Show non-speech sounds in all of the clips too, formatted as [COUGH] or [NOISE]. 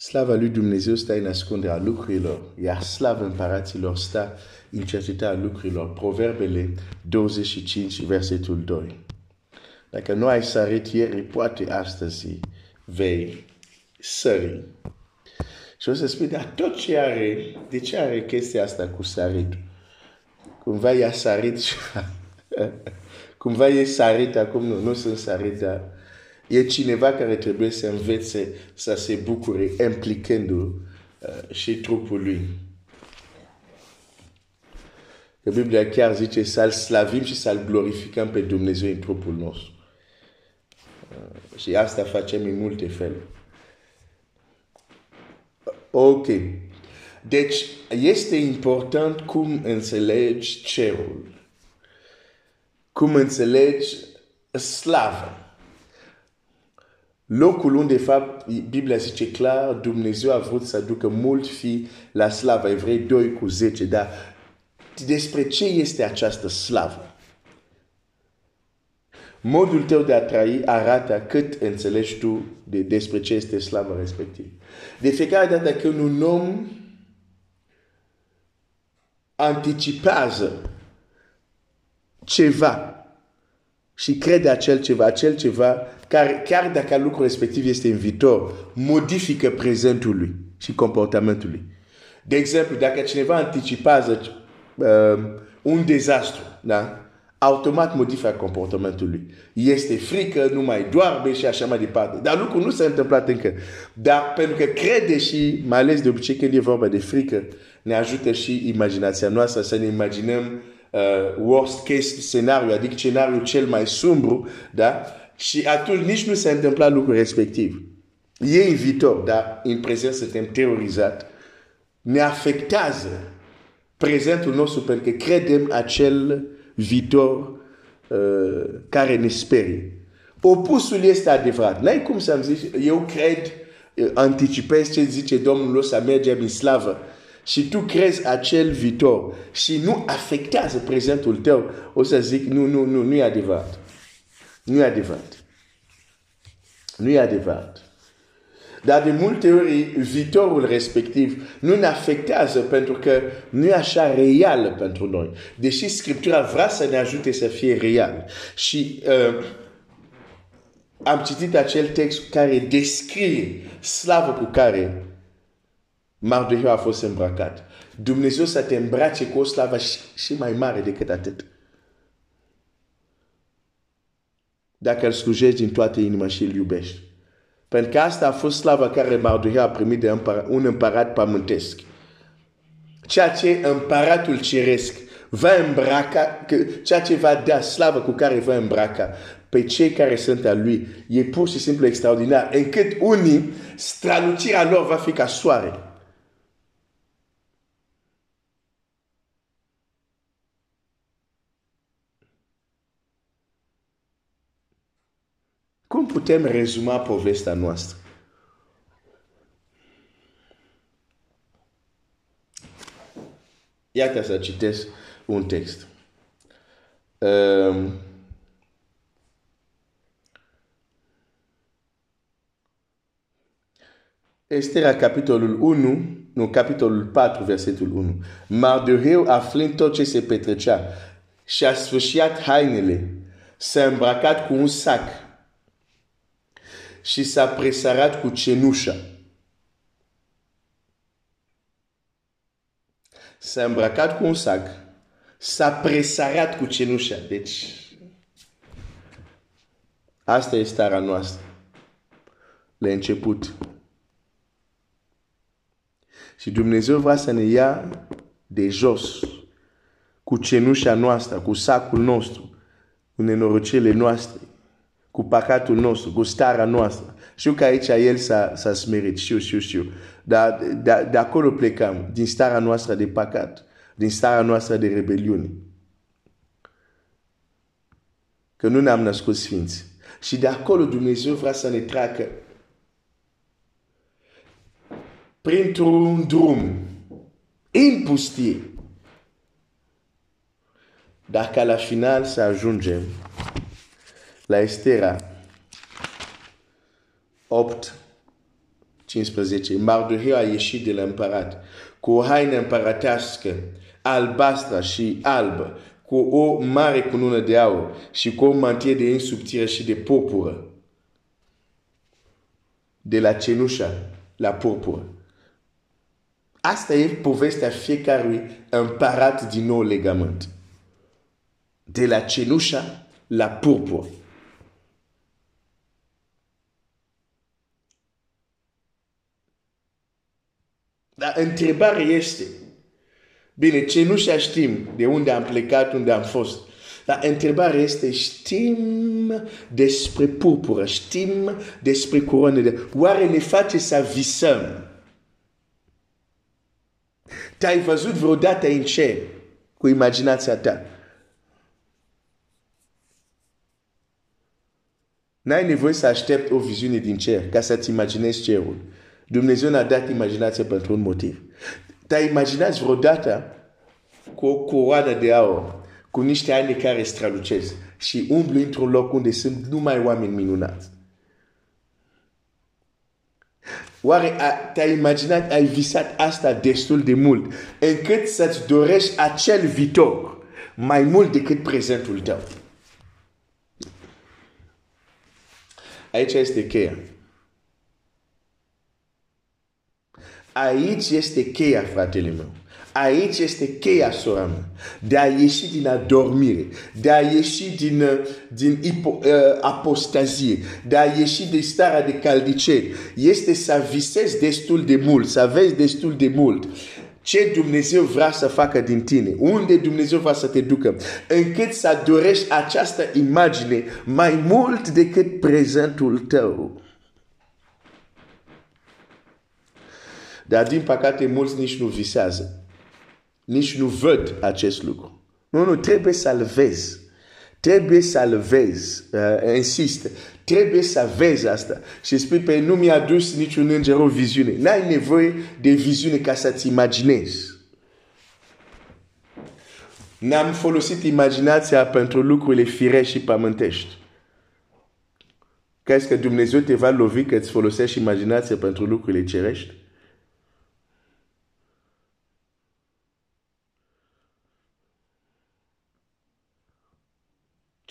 Slava lui Dumnezeu stă în ascunderea lucrurilor, iar slava împăraților stă în cercetarea lucrurilor. Proverbele 25, versetul 2. Dacă nu ai sărit ieri, poate astăzi vei sări. Și o să spui, dar tot ce are, de ce are chestia asta cu sărit? Cumva i-a sărit și [LAUGHS] cumva e sărit acum, nu, nu sunt sărit, dar e cineva care trebuie să învețe să se bucure implicându uh, și trupul lui. Că Biblia chiar zice să-L slavim și să-L glorificăm pe Dumnezeu în trupul nostru. Uh, și asta facem în multe feluri. Ok. Deci este important cum înțelegi cerul. Cum înțelegi slavă. Locul unde, de fapt, Biblia zice clar, Dumnezeu a vrut să aducă mult fi la slavă. Evrei 2 cu 10. Dar despre ce este această slavă? Modul tău de a trăi arată cât înțelegi tu de, despre ce este slavă respectiv. De fiecare dată când un om anticipează ceva și crede acel ceva, acel ceva, care, chiar dacă lucrul respectiv este în viitor, modifică prezentul lui și comportamentul lui. De exemplu, dacă cineva anticipează uh, un dezastru, da? automat modifică comportamentul lui. Este frică, nu mai doarme și așa mai departe. Dar lucrul nu s-a întâmplat încă. Dar pentru că crede și, mai ales de obicei când e vorba de frică, ne ajută și imaginația noastră să ne imaginăm uh, worst case scenario, adică scenariul cel mai sumbru, da? Și atunci nici nu s-a întâmplat lucrul respectiv. E în viitor, dar în prezent suntem terorizat. Ne afectează prezentul nostru pentru că credem acel viitor uh, care ne sperie. Opusul este adevărat. N-ai cum să-mi zici, eu cred, uh, anticipez ce zice Domnul o să mergem în slavă și tu crezi acel viitor și nu afectează prezentul tău, o să zic, nu, nu, nu, nu e adevărat. Nu e adevărat. Nu e adevărat. Dar de multe ori viitorul respectiv nu ne afectează pentru că nu e așa real pentru noi. Deși Scriptura vrea să ne ajute să fie real. Și uh, am citit acel text care descrie slavă cu care Mardocheu a fost îmbrăcat. Dumnezeu să te îmbrace cu o slavă și, și mai mare decât atât. Dacă îl slujești din toată inima și îl iubești. Pentru că asta a fost slava care Mardocheu a primit de un împărat pământesc. Ceea ce împăratul ceresc va îmbraca, ceea ce va da slavă cu care va îmbraca pe cei care sunt a lui, e pur și simplu extraordinar, încât unii, strălucirea lor va fi ca soare. Cum putem rezuma povestea noastră? Iată să citesc un text. Um, Estera, capitolul 1, nu, capitolul 4, versetul 1. Mardoheu, aflând tot ce se petrecea, și-a sfârșit hainele, s-a îmbrăcat cu un sac și s-a presărat cu cenușa. S-a îmbrăcat cu un sac, s-a presărat cu cenușa. Deci, asta e starea noastră. La început. Și Dumnezeu vrea să ne ia de jos cu cenușa noastră, cu sacul nostru, cu nenorocele noastre cu păcatul nostru, cu starea noastră. Știu că aici el s-a, s-a smerit, știu, știu, știu. Dar de, de acolo plecăm, din starea noastră de păcat, din starea noastră de rebeliune. Că nu ne-am născut sfinți. Și de acolo Dumnezeu vrea să ne treacă printr-un drum în pustie. Dacă la final să ajungem la Estera 8 15. Mardoheu a ieșit de la împărat cu o haină împărătească albastră și albă, cu o mare cunună de aur și cu o mantie de insubțire și de purpură. De la cenușă la purpură. Asta e povestea fiecărui împărat din nou legământ. De la cenușă la purpură. Dar întrebarea este, bine, ce nu știm de unde am plecat, unde am fost. Dar întrebarea este, știm despre purpură, știm despre coroane de... Oare ne face să visăm? Te-ai văzut vreodată în cer cu imaginația ta? N-ai nevoie să aștepți o viziune din cer ca să-ți imaginezi cerul. Dumnezeu ne-a dat imaginație pentru un motiv. Te-ai imaginat vreodată cu o coroană de aur, cu niște ani care strălucesc și umblu într-un loc unde sunt numai oameni minunați. Oare te-ai imaginat, ai visat asta destul de mult, încât să-ți dorești acel viitor mai mult decât prezentul tău? Aici este cheia. Aici este cheia, fratele meu. Aici este cheia, sora mea. De a ieși din adormire, de a ieși din, din ipo, uh, apostazie, de a ieși din starea de caldiceri. Este să visezi destul de mult, să vezi destul de mult ce Dumnezeu vrea să facă din tine, unde Dumnezeu vrea să te ducă, încât să dorești această imagine mai mult decât prezentul tău. Dar din păcate mulți nici nu visează. Nici nu văd acest lucru. Nu, nu, trebuie să-l vezi. Trebuie să-l vezi. Uh, insist. Trebuie să vezi asta. Și spui, pe nu mi-a dus niciun înger o viziune. N-ai nevoie de viziune ca să-ți imaginezi. N-am folosit imaginația pentru lucrurile firești și pământești. Crezi că Dumnezeu te va lovi că îți folosești imaginația pentru lucrurile cerești?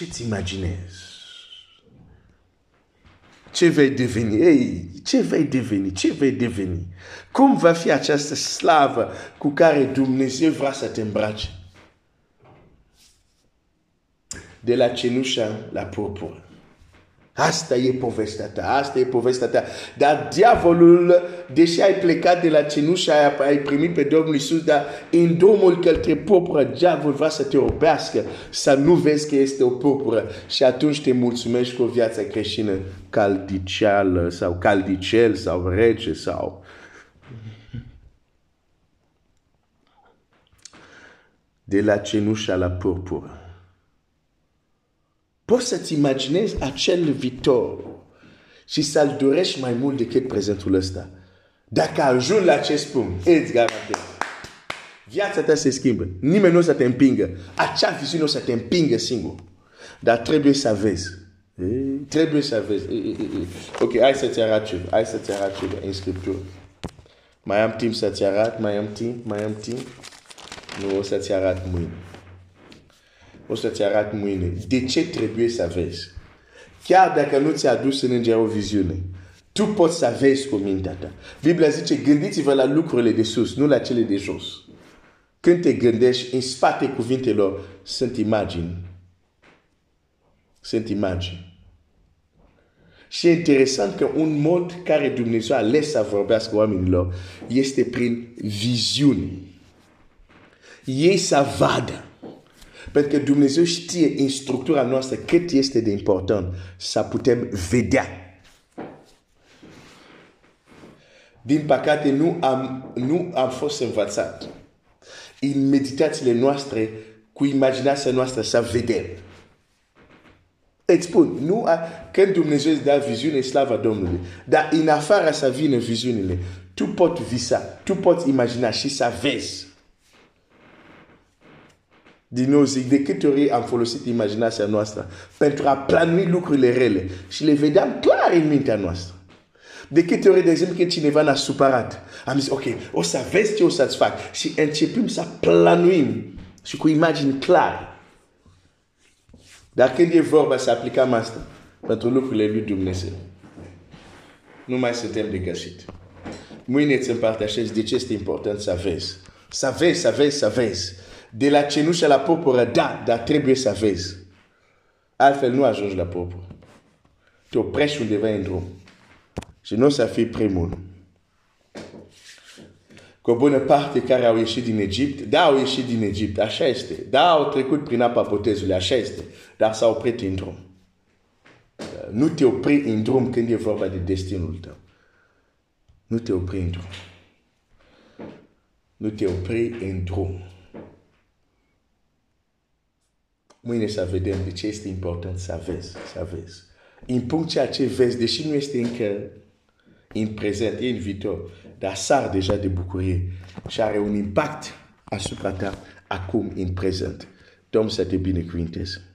Ce-ți imaginezi? Ce vei deveni? Ei, ce vei deveni? Ce vei deveni? Cum va fi această slavă cu care Dumnezeu vrea să te îmbrace? De la cenușă la purpură. Asta e povestea ta, asta e povestea ta. Dar diavolul, deși ai plecat de la cenușă, ai, ai primit pe Domnul Iisus, dar în drumul către purpură, diavolul vrea să te orbească, să nu vezi că este o purpură. Și atunci te mulțumești cu o viață creștină caldiceală sau caldicel sau rece sau... De la cenușă la purpură. Poți să-ți imaginezi acel viitor și să-l dorești mai mult decât prezentul ăsta. Dacă ajungi la acest punct, îți garantez. Viața ta se schimbă. Nimeni nu o să te împingă. Acea viziune o să te împingă singur. Dar trebuie să vezi. Trebuie să vezi. Ok, hai să-ți arăt ceva. Hai să-ți arăt ceva în Scriptură. Mai am timp să-ți arăt? Mai am timp? Mai am timp? Nu, o să-ți arăt mâine o să-ți arăt mâine. De ce trebuie să vezi? Chiar dacă nu ți-a dus în înger o viziune, tu poți să vezi cu mintea ta. Biblia zice, gândiți-vă la lucrurile de sus, nu la cele de jos. Când te gândești, în spate cuvintelor sunt imagini. Sunt imagini. Și e interesant că un mod care Dumnezeu a ales să vorbească oamenilor este prin viziuni. Ei să vadă. Pentru că Dumnezeu știe în structura noastră cât este de important să putem vedea. Din păcate, nu am, nu am fost învățat în meditațiile noastre cu imaginația noastră să vedem. Îți spun, nu a, când Dumnezeu îți dă viziune, slava Domnului. Dar în afară să vină viziunile, tu poți visa, tu poți imagina și să vezi din nou zic, de câte ori am folosit imaginația noastră pentru a planui lucrurile rele și le vedeam clar în mintea noastră. De câte ori, de exemplu, când cineva ne-a supărat, am zis, ok, o să vezi ce o să-ți fac. Și începem să planuim și cu imagini clare. Dar când e vorba să aplicăm asta pentru lucrurile lui Dumnezeu, nu mai suntem de găsit. Mâine îți împărtășesc de ce este important să vezi. Să vezi, să vezi, să vezi. De la cenușă la purpură, da, dar trebuie să vezi. Altfel nu ajungi la purpură. Te oprești undeva în drum. Și nu o să fii primul. Cu o bună parte care au ieșit din Egipt, da, au ieșit din Egipt, așa este. Da, au trecut prin apa botezului, așa este. Dar s-au oprit în drum. Nu te opri în drum când e vorba de destinul tău. Nu te opri în drum. Nu te opri în drum. Mâine să vedem de ce este important să vezi, să vezi. În punct ceea ce vezi, deși nu este încă în prezent, e în viitor, dar sar deja de bucurie și are un impact asupra ta acum în prezent. Domnul să te binecuvinteze.